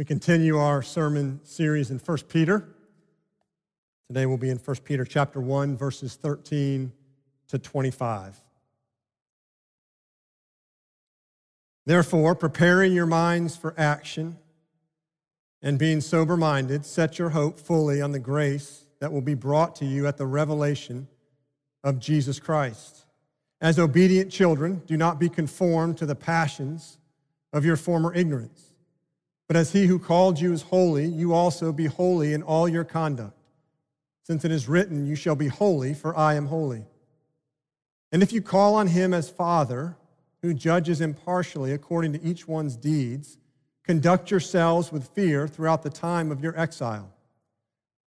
We continue our sermon series in 1 Peter. Today we'll be in 1 Peter chapter 1 verses 13 to 25. Therefore, preparing your minds for action and being sober-minded, set your hope fully on the grace that will be brought to you at the revelation of Jesus Christ. As obedient children, do not be conformed to the passions of your former ignorance but as he who called you is holy, you also be holy in all your conduct. Since it is written, You shall be holy, for I am holy. And if you call on him as Father, who judges impartially according to each one's deeds, conduct yourselves with fear throughout the time of your exile,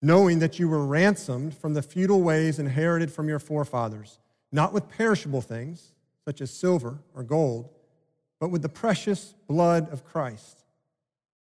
knowing that you were ransomed from the futile ways inherited from your forefathers, not with perishable things, such as silver or gold, but with the precious blood of Christ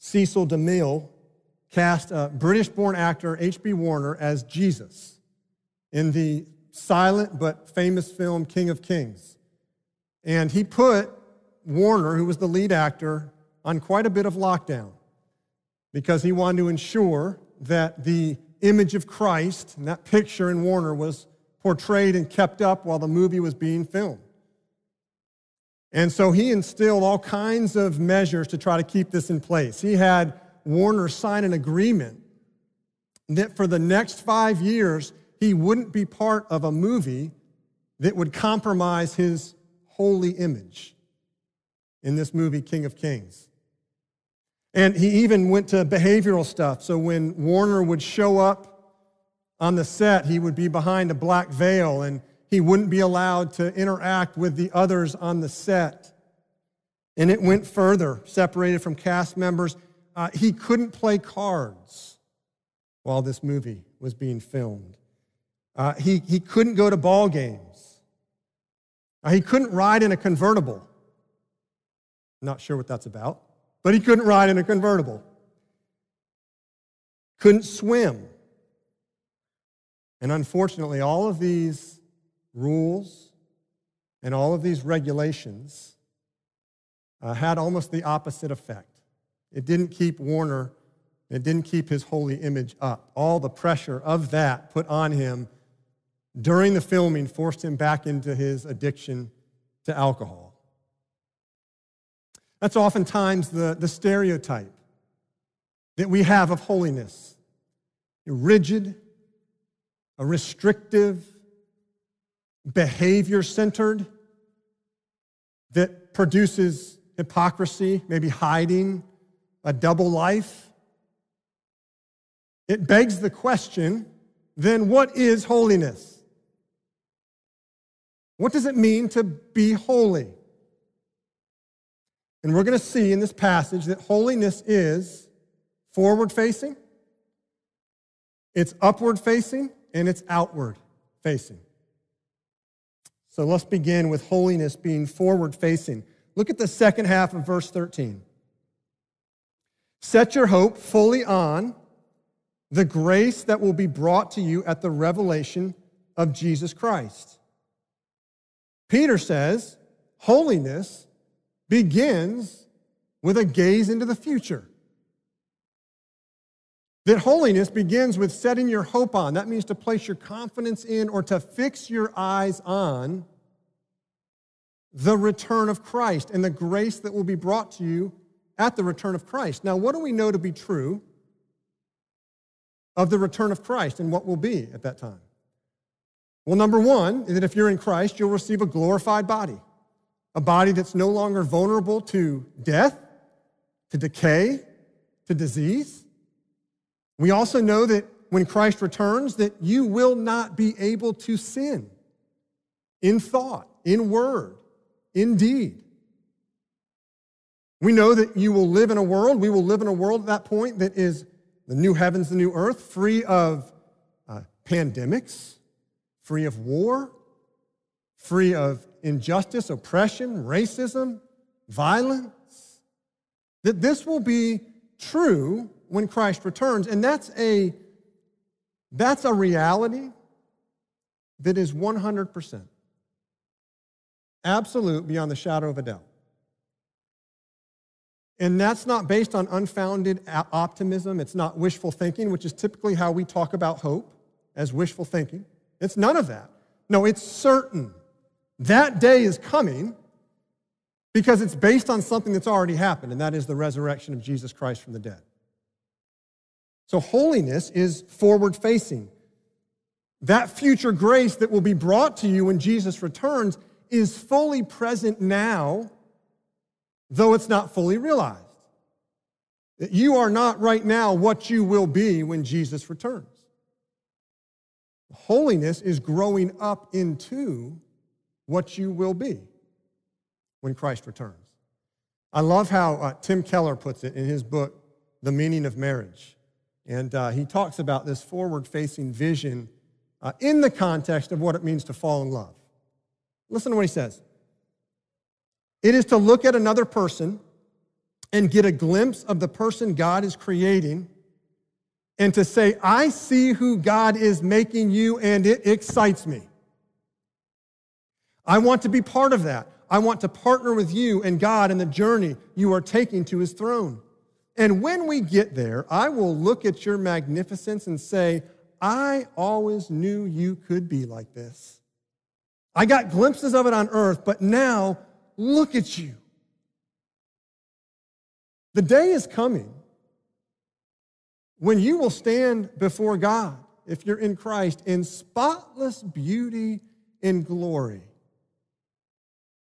Cecil DeMille cast a British born actor, H.B. Warner, as Jesus in the silent but famous film King of Kings. And he put Warner, who was the lead actor, on quite a bit of lockdown because he wanted to ensure that the image of Christ and that picture in Warner was portrayed and kept up while the movie was being filmed. And so he instilled all kinds of measures to try to keep this in place. He had Warner sign an agreement that for the next five years, he wouldn't be part of a movie that would compromise his holy image in this movie, King of Kings. And he even went to behavioral stuff. So when Warner would show up on the set, he would be behind a black veil and he wouldn't be allowed to interact with the others on the set. And it went further, separated from cast members. Uh, he couldn't play cards while this movie was being filmed. Uh, he, he couldn't go to ball games. Uh, he couldn't ride in a convertible. Not sure what that's about, but he couldn't ride in a convertible. Couldn't swim. And unfortunately, all of these rules and all of these regulations uh, had almost the opposite effect. It didn't keep Warner, it didn't keep his holy image up. All the pressure of that put on him during the filming forced him back into his addiction to alcohol. That's oftentimes the, the stereotype that we have of holiness a rigid, a restrictive, behavior centered that produces hypocrisy, maybe hiding a double life. It begs the question then, what is holiness? What does it mean to be holy? And we're going to see in this passage that holiness is forward facing, it's upward facing, and it's outward facing. So let's begin with holiness being forward facing. Look at the second half of verse 13. Set your hope fully on the grace that will be brought to you at the revelation of Jesus Christ. Peter says, holiness begins with a gaze into the future. That holiness begins with setting your hope on. That means to place your confidence in or to fix your eyes on the return of Christ and the grace that will be brought to you at the return of Christ. Now, what do we know to be true of the return of Christ and what will be at that time? Well, number one is that if you're in Christ, you'll receive a glorified body, a body that's no longer vulnerable to death, to decay, to disease. We also know that when Christ returns, that you will not be able to sin in thought, in word, in deed. We know that you will live in a world, we will live in a world at that point that is the new heavens, the new earth, free of uh, pandemics, free of war, free of injustice, oppression, racism, violence. That this will be true when Christ returns. And that's a, that's a reality that is 100%. Absolute beyond the shadow of a doubt. And that's not based on unfounded optimism. It's not wishful thinking, which is typically how we talk about hope as wishful thinking. It's none of that. No, it's certain. That day is coming because it's based on something that's already happened, and that is the resurrection of Jesus Christ from the dead. So, holiness is forward facing. That future grace that will be brought to you when Jesus returns is fully present now though it's not fully realized. That you are not right now what you will be when Jesus returns. Holiness is growing up into what you will be when Christ returns. I love how uh, Tim Keller puts it in his book, The Meaning of Marriage. And uh, he talks about this forward facing vision uh, in the context of what it means to fall in love. Listen to what he says. It is to look at another person and get a glimpse of the person God is creating and to say, I see who God is making you and it excites me. I want to be part of that. I want to partner with you and God in the journey you are taking to his throne. And when we get there, I will look at your magnificence and say, I always knew you could be like this. I got glimpses of it on earth, but now Look at you. The day is coming when you will stand before God, if you're in Christ, in spotless beauty and glory.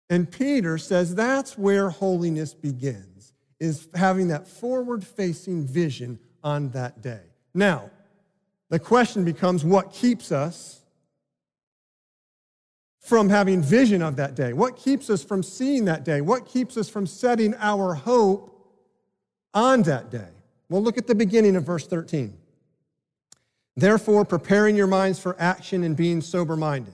And Peter says that's where holiness begins, is having that forward facing vision on that day. Now, the question becomes what keeps us from having vision of that day? What keeps us from seeing that day? What keeps us from setting our hope on that day? Well, look at the beginning of verse 13. Therefore, preparing your minds for action and being sober minded.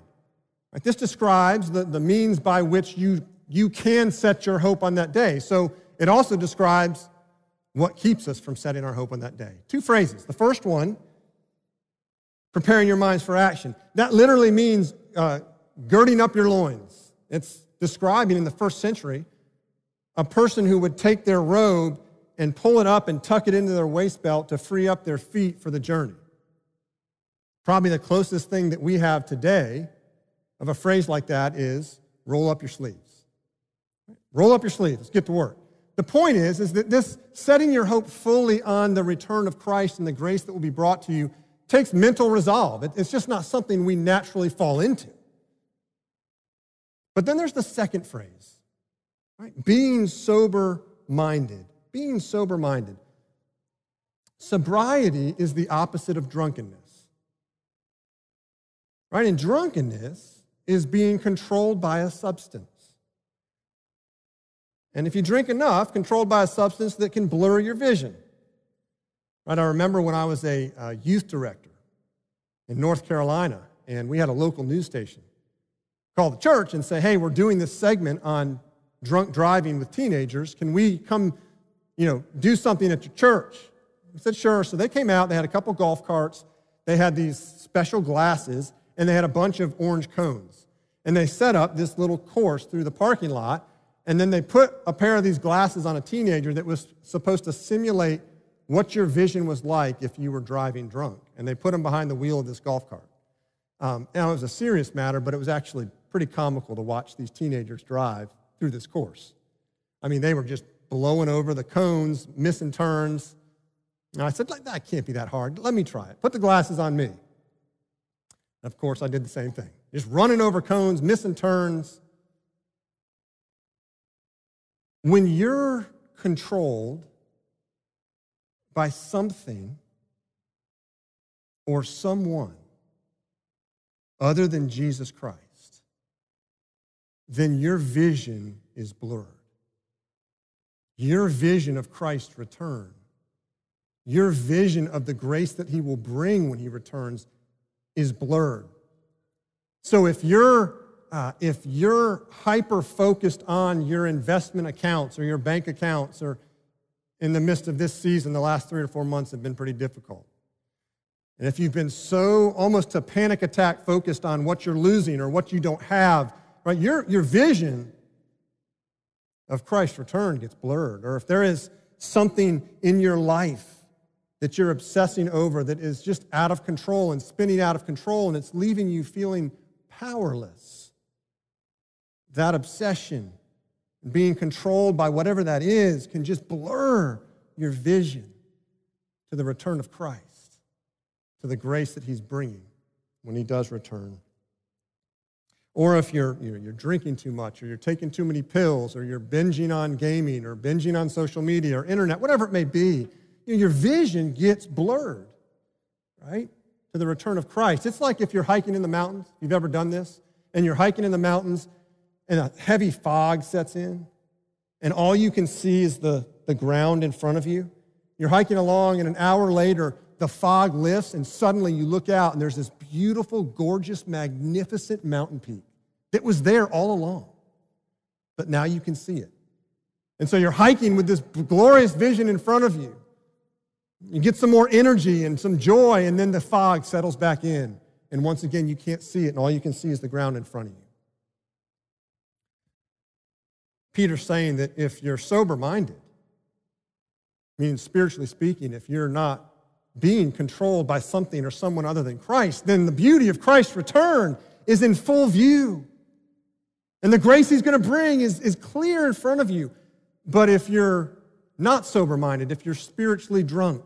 Right, this describes the, the means by which you, you can set your hope on that day. So it also describes what keeps us from setting our hope on that day. Two phrases. The first one, preparing your minds for action. That literally means uh, girding up your loins. It's describing in the first century a person who would take their robe and pull it up and tuck it into their waist belt to free up their feet for the journey. Probably the closest thing that we have today of a phrase like that is roll up your sleeves. Roll up your sleeves. Let's get to work. The point is, is that this setting your hope fully on the return of Christ and the grace that will be brought to you takes mental resolve. It's just not something we naturally fall into. But then there's the second phrase, right? Being sober minded. Being sober minded. Sobriety is the opposite of drunkenness. Right? And drunkenness is being controlled by a substance. And if you drink enough, controlled by a substance that can blur your vision. Right? I remember when I was a, a youth director in North Carolina, and we had a local news station call the church and say, hey, we're doing this segment on drunk driving with teenagers. Can we come, you know, do something at your church? We said, sure. So they came out, they had a couple golf carts, they had these special glasses, and they had a bunch of orange cones. And they set up this little course through the parking lot, and then they put a pair of these glasses on a teenager that was supposed to simulate what your vision was like if you were driving drunk. And they put him behind the wheel of this golf cart. Um, now, it was a serious matter, but it was actually pretty comical to watch these teenagers drive through this course. I mean, they were just blowing over the cones, missing turns, And I said, that can't be that hard. Let me try it. Put the glasses on me. Of course, I did the same thing. Just running over cones, missing turns. When you're controlled by something or someone other than Jesus Christ, then your vision is blurred. Your vision of Christ's return, your vision of the grace that he will bring when he returns is blurred. So if you're uh, if you're hyper focused on your investment accounts or your bank accounts or in the midst of this season, the last three or four months have been pretty difficult. And if you've been so almost to panic attack focused on what you're losing or what you don't have, right, your, your vision of Christ's return gets blurred. Or if there is something in your life that you're obsessing over that is just out of control and spinning out of control and it's leaving you feeling powerless, that obsession, being controlled by whatever that is, can just blur your vision to the return of Christ to the grace that He's bringing when He does return. Or if you're, you're, you're, drinking too much, or you're taking too many pills, or you're binging on gaming, or binging on social media, or internet, whatever it may be, you know, your vision gets blurred, right? To the return of Christ. It's like if you're hiking in the mountains, you've ever done this, and you're hiking in the mountains, and a heavy fog sets in, and all you can see is the, the ground in front of you. You're hiking along, and an hour later, the fog lifts, and suddenly you look out, and there's this beautiful, gorgeous, magnificent mountain peak that was there all along. But now you can see it. And so you're hiking with this glorious vision in front of you. You get some more energy and some joy, and then the fog settles back in. And once again, you can't see it, and all you can see is the ground in front of you. Peter's saying that if you're sober minded, meaning spiritually speaking, if you're not being controlled by something or someone other than Christ, then the beauty of Christ's return is in full view. And the grace he's going to bring is, is clear in front of you. But if you're not sober minded, if you're spiritually drunk,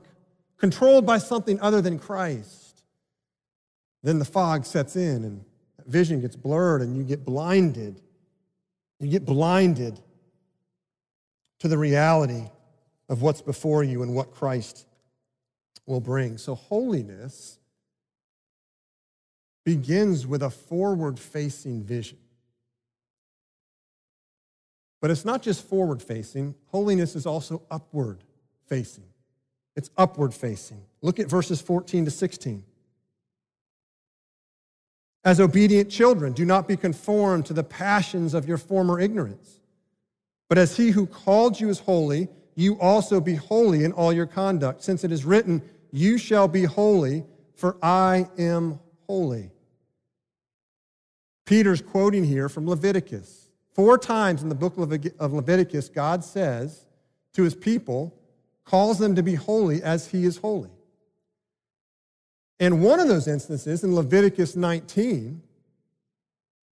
controlled by something other than Christ, then the fog sets in and vision gets blurred and you get blinded. You get blinded to the reality of what's before you and what Christ will bring. So, holiness begins with a forward facing vision. But it's not just forward facing, holiness is also upward facing. It's upward facing. Look at verses 14 to 16. As obedient children, do not be conformed to the passions of your former ignorance. But as he who called you is holy, you also be holy in all your conduct, since it is written, you shall be holy, for I am holy. Peter's quoting here from Leviticus. Four times in the book of Leviticus, God says to his people, calls them to be holy as he is holy. And one of those instances in Leviticus 19,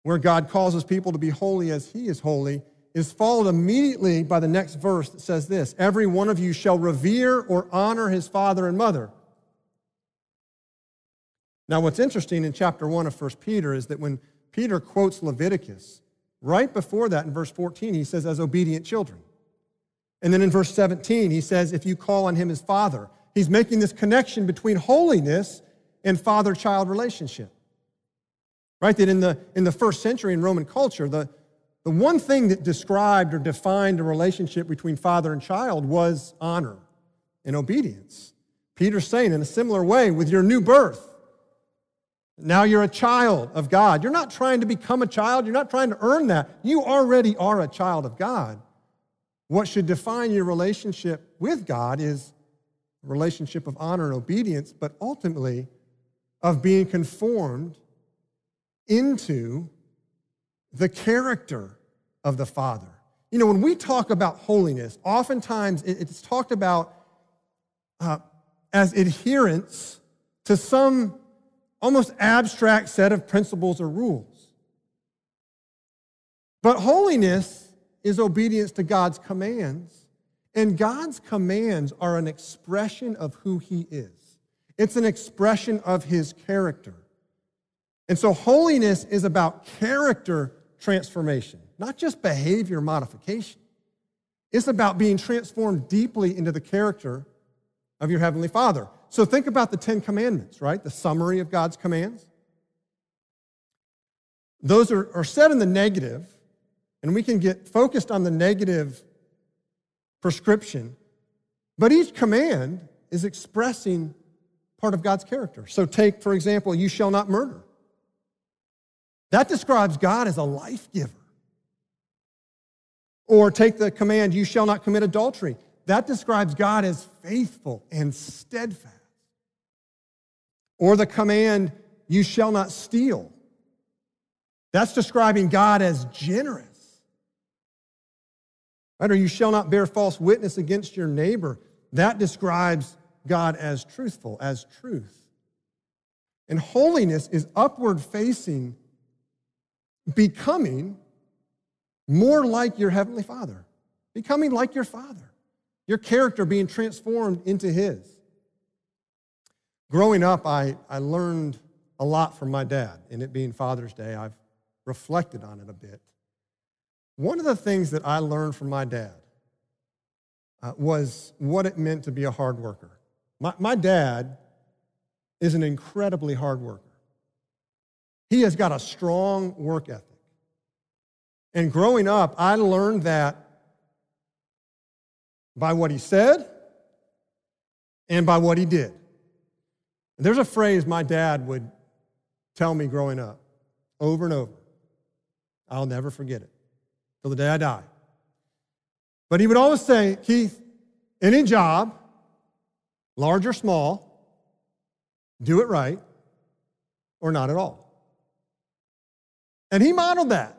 where God calls his people to be holy as he is holy, is followed immediately by the next verse that says this Every one of you shall revere or honor his father and mother. Now, what's interesting in chapter 1 of 1 Peter is that when Peter quotes Leviticus, right before that in verse 14, he says, as obedient children. And then in verse 17, he says, if you call on him as father. He's making this connection between holiness and father child relationship. Right? That in the, in the first century in Roman culture, the, the one thing that described or defined a relationship between father and child was honor and obedience. Peter's saying, in a similar way, with your new birth, now you're a child of God. You're not trying to become a child, you're not trying to earn that. You already are a child of God. What should define your relationship with God is a relationship of honor and obedience, but ultimately of being conformed into the character of the Father. You know, when we talk about holiness, oftentimes it's talked about uh, as adherence to some almost abstract set of principles or rules. But holiness is obedience to God's commands And God's commands are an expression of who He is, it's an expression of His character. And so, holiness is about character transformation, not just behavior modification. It's about being transformed deeply into the character of your Heavenly Father. So, think about the Ten Commandments, right? The summary of God's commands. Those are, are said in the negative, and we can get focused on the negative prescription, but each command is expressing part of God's character. So, take, for example, you shall not murder. That describes God as a life giver. Or take the command, you shall not commit adultery. That describes God as faithful and steadfast. Or the command, you shall not steal. That's describing God as generous. Right? Or you shall not bear false witness against your neighbor. That describes God as truthful, as truth. And holiness is upward facing, becoming more like your Heavenly Father, becoming like your Father, your character being transformed into His. Growing up, I, I learned a lot from my dad, and it being Father's Day, I've reflected on it a bit. One of the things that I learned from my dad uh, was what it meant to be a hard worker. My, my dad is an incredibly hard worker. He has got a strong work ethic. And growing up, I learned that by what he said and by what he did. There's a phrase my dad would tell me growing up over and over. I'll never forget it till the day I die. But he would always say, Keith, any job, large or small, do it right or not at all. And he modeled that.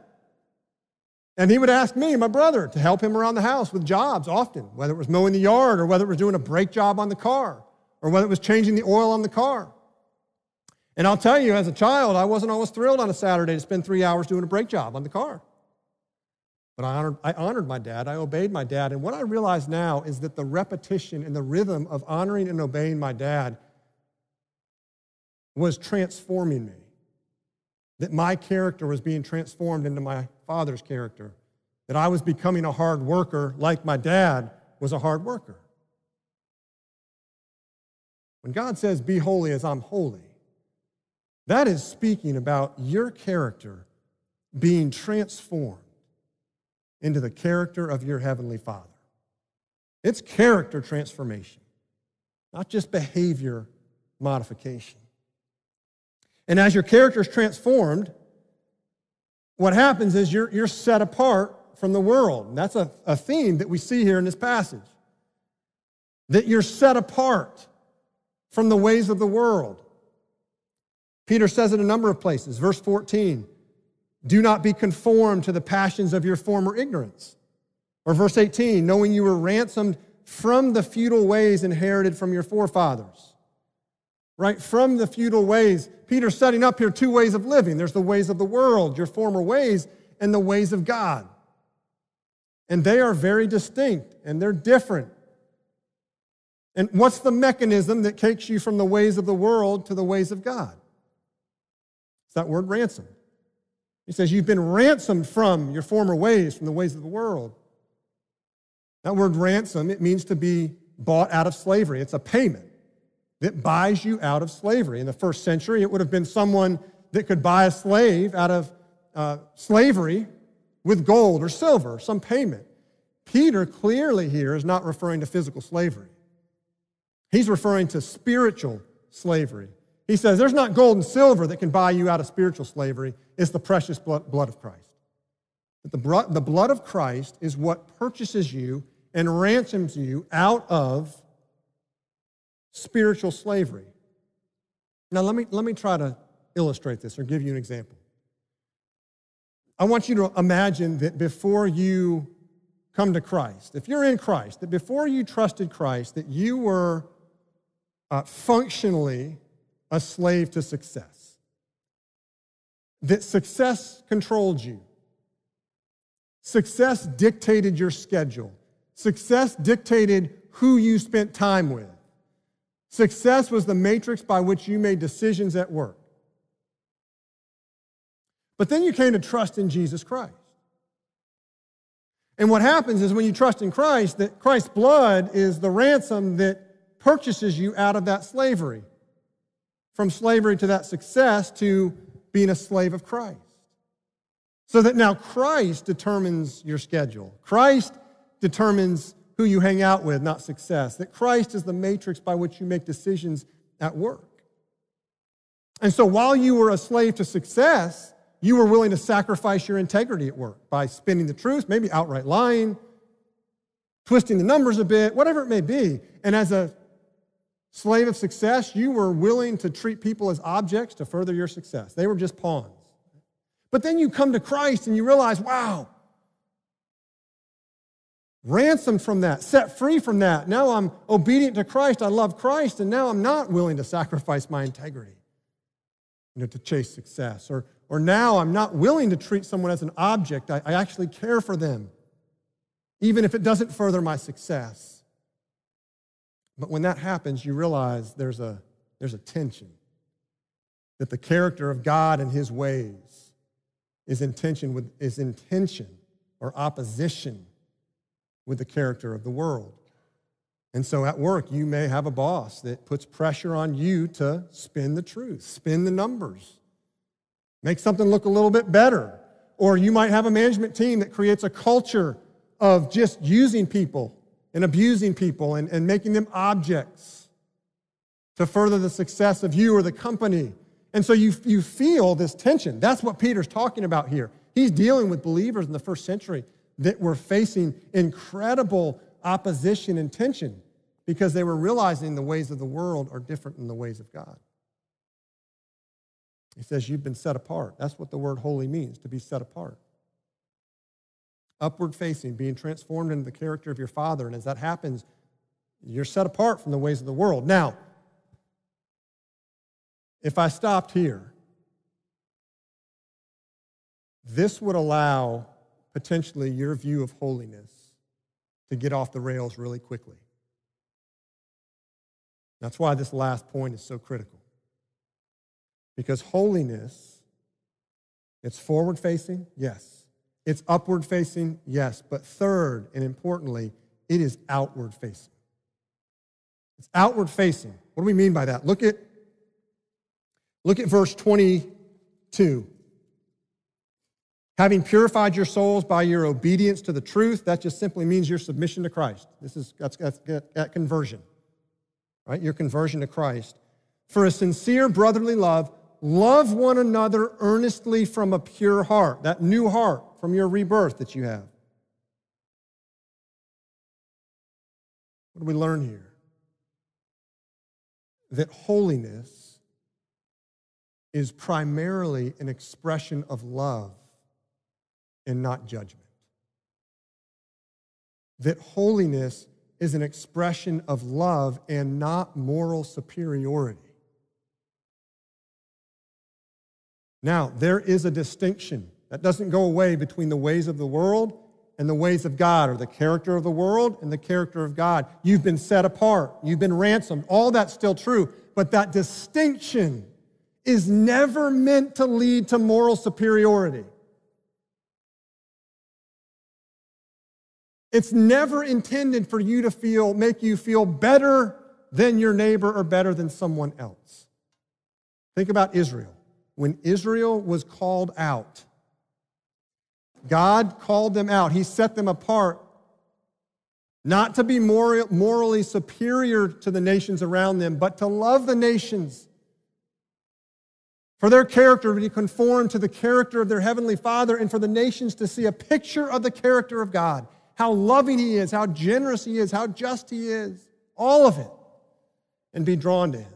And he would ask me, my brother, to help him around the house with jobs often, whether it was mowing the yard or whether it was doing a brake job on the car or whether it was changing the oil on the car. And I'll tell you, as a child, I wasn't always thrilled on a Saturday to spend three hours doing a brake job on the car. But I honored, I honored my dad, I obeyed my dad. And what I realize now is that the repetition and the rhythm of honoring and obeying my dad was transforming me. That my character was being transformed into my father's character. That I was becoming a hard worker like my dad was a hard worker. When God says, Be holy as I'm holy, that is speaking about your character being transformed into the character of your Heavenly Father. It's character transformation, not just behavior modification. And as your character is transformed, what happens is you're, you're set apart from the world. And that's a, a theme that we see here in this passage. That you're set apart from the ways of the world. Peter says it a number of places. Verse 14, do not be conformed to the passions of your former ignorance. Or verse 18, knowing you were ransomed from the futile ways inherited from your forefathers. Right? From the futile ways. Peter's setting up here two ways of living there's the ways of the world, your former ways, and the ways of God. And they are very distinct and they're different. And what's the mechanism that takes you from the ways of the world to the ways of God? It's that word ransom. He says, You've been ransomed from your former ways, from the ways of the world. That word ransom, it means to be bought out of slavery. It's a payment that buys you out of slavery. In the first century, it would have been someone that could buy a slave out of uh, slavery with gold or silver, some payment. Peter clearly here is not referring to physical slavery. He's referring to spiritual slavery. He says, There's not gold and silver that can buy you out of spiritual slavery, it's the precious blood of Christ. The blood of Christ is what purchases you and ransoms you out of spiritual slavery. Now, let me, let me try to illustrate this or give you an example. I want you to imagine that before you come to Christ, if you're in Christ, that before you trusted Christ, that you were uh, functionally a slave to success. That success controlled you. Success dictated your schedule. success dictated who you spent time with. Success was the matrix by which you made decisions at work. But then you came to trust in Jesus Christ. And what happens is when you trust in Christ, that Christ's blood is the ransom that purchases you out of that slavery, from slavery to that success to being a slave of Christ. So that now Christ determines your schedule. Christ determines who you hang out with, not success. That Christ is the matrix by which you make decisions at work. And so while you were a slave to success, you were willing to sacrifice your integrity at work by spinning the truth, maybe outright lying, twisting the numbers a bit, whatever it may be. And as a slave of success, you were willing to treat people as objects to further your success. They were just pawns. But then you come to Christ and you realize, wow, ransomed from that, set free from that. Now I'm obedient to Christ. I love Christ, and now I'm not willing to sacrifice my integrity you know, to chase success. Or, or now I'm not willing to treat someone as an object. I, I actually care for them, even if it doesn't further my success. But when that happens, you realize there's a, there's a tension. That the character of God and his ways is in tension with is intention or opposition with the character of the world. And so at work, you may have a boss that puts pressure on you to spin the truth, spin the numbers, make something look a little bit better. Or you might have a management team that creates a culture of just using people and abusing people and, and making them objects to further the success of you or the company. And so you, you feel this tension. That's what Peter's talking about here. He's dealing with believers in the first century that were facing incredible opposition and tension because they were realizing the ways of the world are different than the ways of God. He says, You've been set apart. That's what the word holy means, to be set apart. Upward facing, being transformed into the character of your Father. And as that happens, you're set apart from the ways of the world. Now, if I stopped here, this would allow potentially your view of holiness to get off the rails really quickly. That's why this last point is so critical. Because holiness, it's forward facing, yes. It's upward facing, yes. But third, and importantly, it is outward facing. It's outward facing. What do we mean by that? Look at, look at verse 22. Having purified your souls by your obedience to the truth, that just simply means your submission to Christ. This is that's, that's, that conversion, right? Your conversion to Christ. For a sincere brotherly love, love one another earnestly from a pure heart, that new heart from your rebirth that you have. What do we learn here? That holiness is primarily an expression of love and not judgment. That holiness is an expression of love and not moral superiority. Now, there is a distinction that doesn't go away between the ways of the world and the ways of God, or the character of the world and the character of God. You've been set apart, you've been ransomed. All that's still true, but that distinction is never meant to lead to moral superiority. It's never intended for you to feel, make you feel better than your neighbor or better than someone else. Think about Israel. When Israel was called out, God called them out. He set them apart not to be morally superior to the nations around them, but to love the nations. For their character to be conformed to the character of their heavenly Father, and for the nations to see a picture of the character of God how loving He is, how generous He is, how just He is, all of it, and be drawn to Him.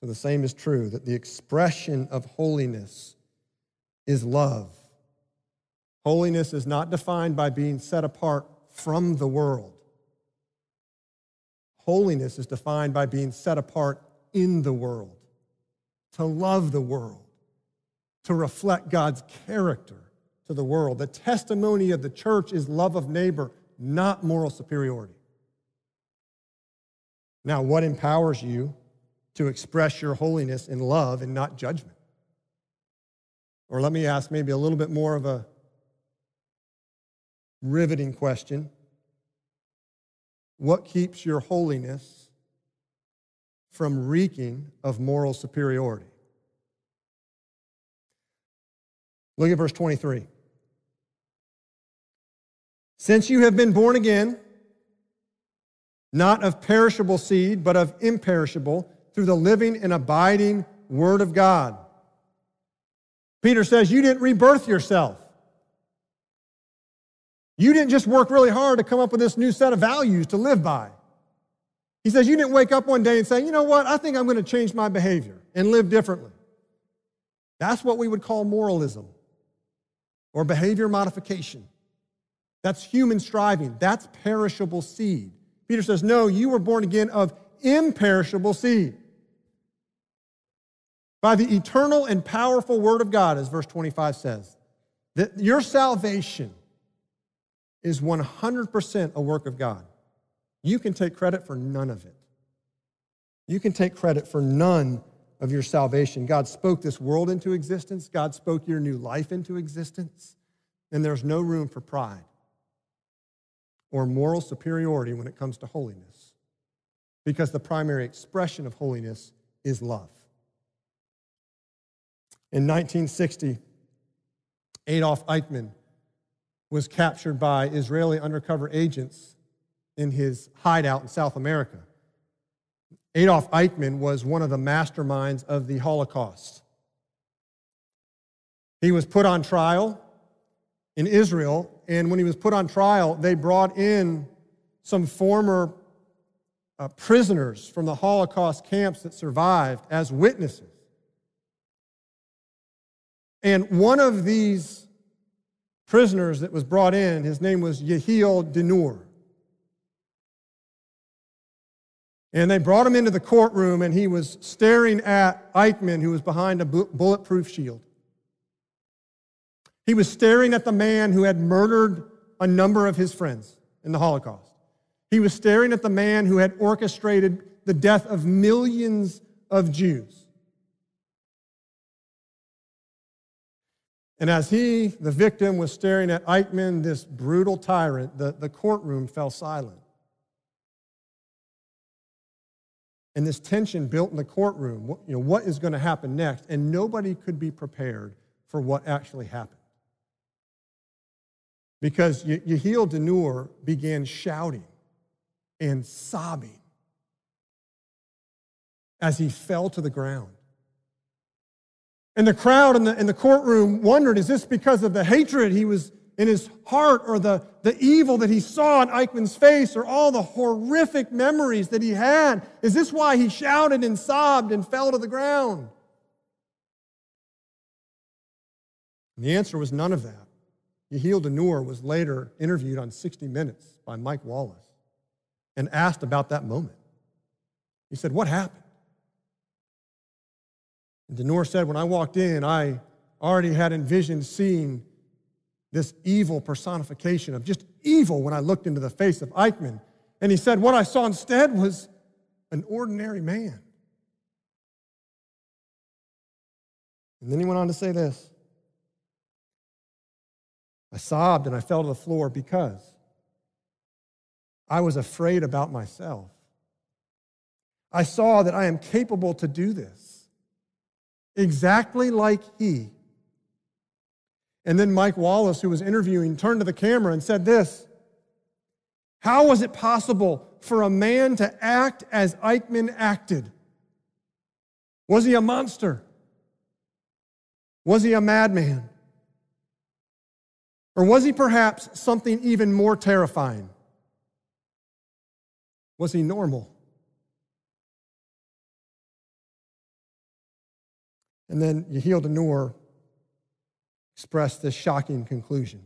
So the same is true that the expression of holiness is love. Holiness is not defined by being set apart from the world. Holiness is defined by being set apart in the world, to love the world, to reflect God's character to the world. The testimony of the church is love of neighbor, not moral superiority. Now, what empowers you to express your holiness in love and not judgment? Or let me ask maybe a little bit more of a riveting question. What keeps your holiness from reeking of moral superiority? Look at verse 23. Since you have been born again, not of perishable seed, but of imperishable, through the living and abiding Word of God. Peter says, You didn't rebirth yourself. You didn't just work really hard to come up with this new set of values to live by. He says, You didn't wake up one day and say, You know what? I think I'm going to change my behavior and live differently. That's what we would call moralism or behavior modification. That's human striving. That's perishable seed. Peter says, No, you were born again of imperishable seed. By the eternal and powerful word of God, as verse 25 says, that your salvation is 100% a work of God. You can take credit for none of it. You can take credit for none of your salvation. God spoke this world into existence, God spoke your new life into existence, and there's no room for pride or moral superiority when it comes to holiness, because the primary expression of holiness is love. In 1960, Adolf Eichmann was captured by Israeli undercover agents in his hideout in South America. Adolf Eichmann was one of the masterminds of the Holocaust. He was put on trial in Israel and when he was put on trial, they brought in some former uh, prisoners from the Holocaust camps that survived as witnesses. And one of these prisoners that was brought in, his name was Yehiel Dinur. And they brought him into the courtroom, and he was staring at Eichmann, who was behind a bulletproof shield. He was staring at the man who had murdered a number of his friends in the Holocaust. He was staring at the man who had orchestrated the death of millions of Jews. And as he, the victim, was staring at Eichmann, this brutal tyrant, the, the courtroom fell silent. And this tension built in the courtroom, you know, what is going to happen next? And nobody could be prepared for what actually happened because Yehiel Dinur began shouting and sobbing as he fell to the ground. And the crowd in the, in the courtroom wondered is this because of the hatred he was in his heart or the, the evil that he saw in Eichmann's face or all the horrific memories that he had? Is this why he shouted and sobbed and fell to the ground? And the answer was none of that. Yehiel Dinur was later interviewed on 60 Minutes by Mike Wallace and asked about that moment. He said, What happened? And said, When I walked in, I already had envisioned seeing this evil personification of just evil when I looked into the face of Eichmann. And he said, What I saw instead was an ordinary man. And then he went on to say this I sobbed and I fell to the floor because I was afraid about myself. I saw that I am capable to do this exactly like he. And then Mike Wallace, who was interviewing, turned to the camera and said this How was it possible for a man to act as Eichmann acted? Was he a monster? Was he a madman? Or was he perhaps something even more terrifying? Was he normal? And then Yehiel Dinur expressed this shocking conclusion.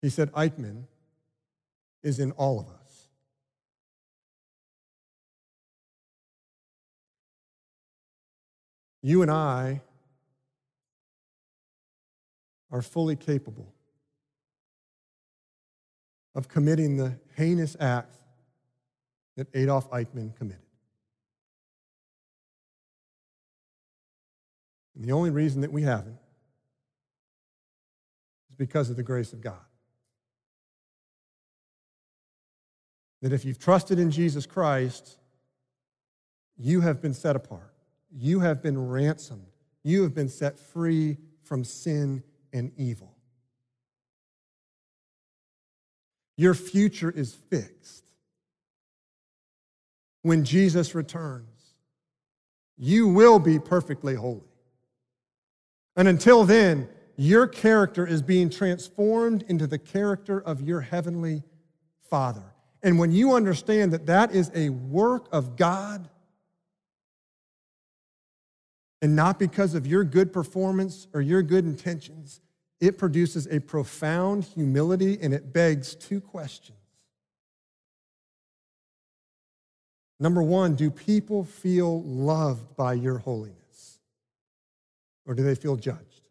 He said, Eichmann is in all of us. You and I are fully capable of committing the heinous acts that Adolf Eichmann committed. And the only reason that we haven't is because of the grace of God. That if you've trusted in Jesus Christ, you have been set apart, you have been ransomed, you have been set free from sin and evil. Your future is fixed. When Jesus returns, you will be perfectly holy. And until then, your character is being transformed into the character of your heavenly Father. And when you understand that that is a work of God, and not because of your good performance or your good intentions, it produces a profound humility and it begs two questions. Number one, do people feel loved by your holiness? Or do they feel judged?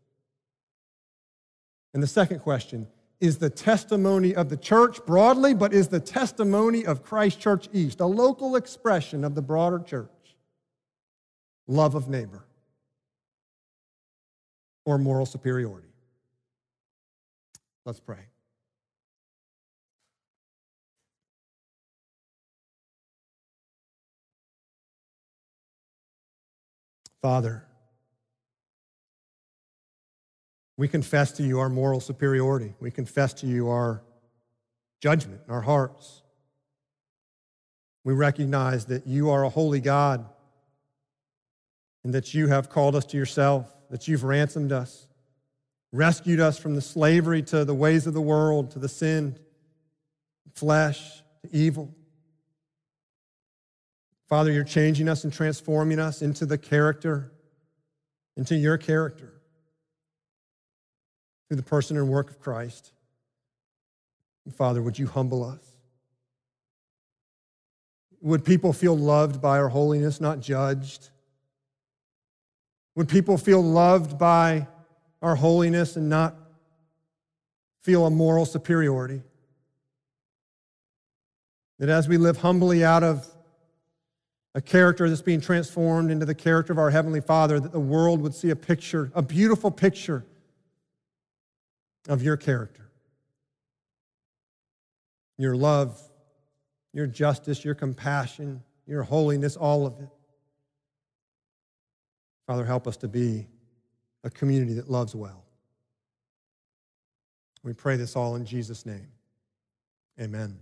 And the second question is the testimony of the church broadly, but is the testimony of Christ Church East, a local expression of the broader church, love of neighbor or moral superiority? Let's pray. Father, we confess to you our moral superiority. We confess to you our judgment in our hearts. We recognize that you are a holy God and that you have called us to yourself, that you've ransomed us rescued us from the slavery to the ways of the world, to the sin, flesh, to evil. Father, you're changing us and transforming us into the character, into your character, through the person and work of Christ. And Father, would you humble us? Would people feel loved by our holiness, not judged? Would people feel loved by our holiness and not feel a moral superiority. That as we live humbly out of a character that's being transformed into the character of our Heavenly Father, that the world would see a picture, a beautiful picture of your character. Your love, your justice, your compassion, your holiness, all of it. Father, help us to be a community that loves well. We pray this all in Jesus' name. Amen.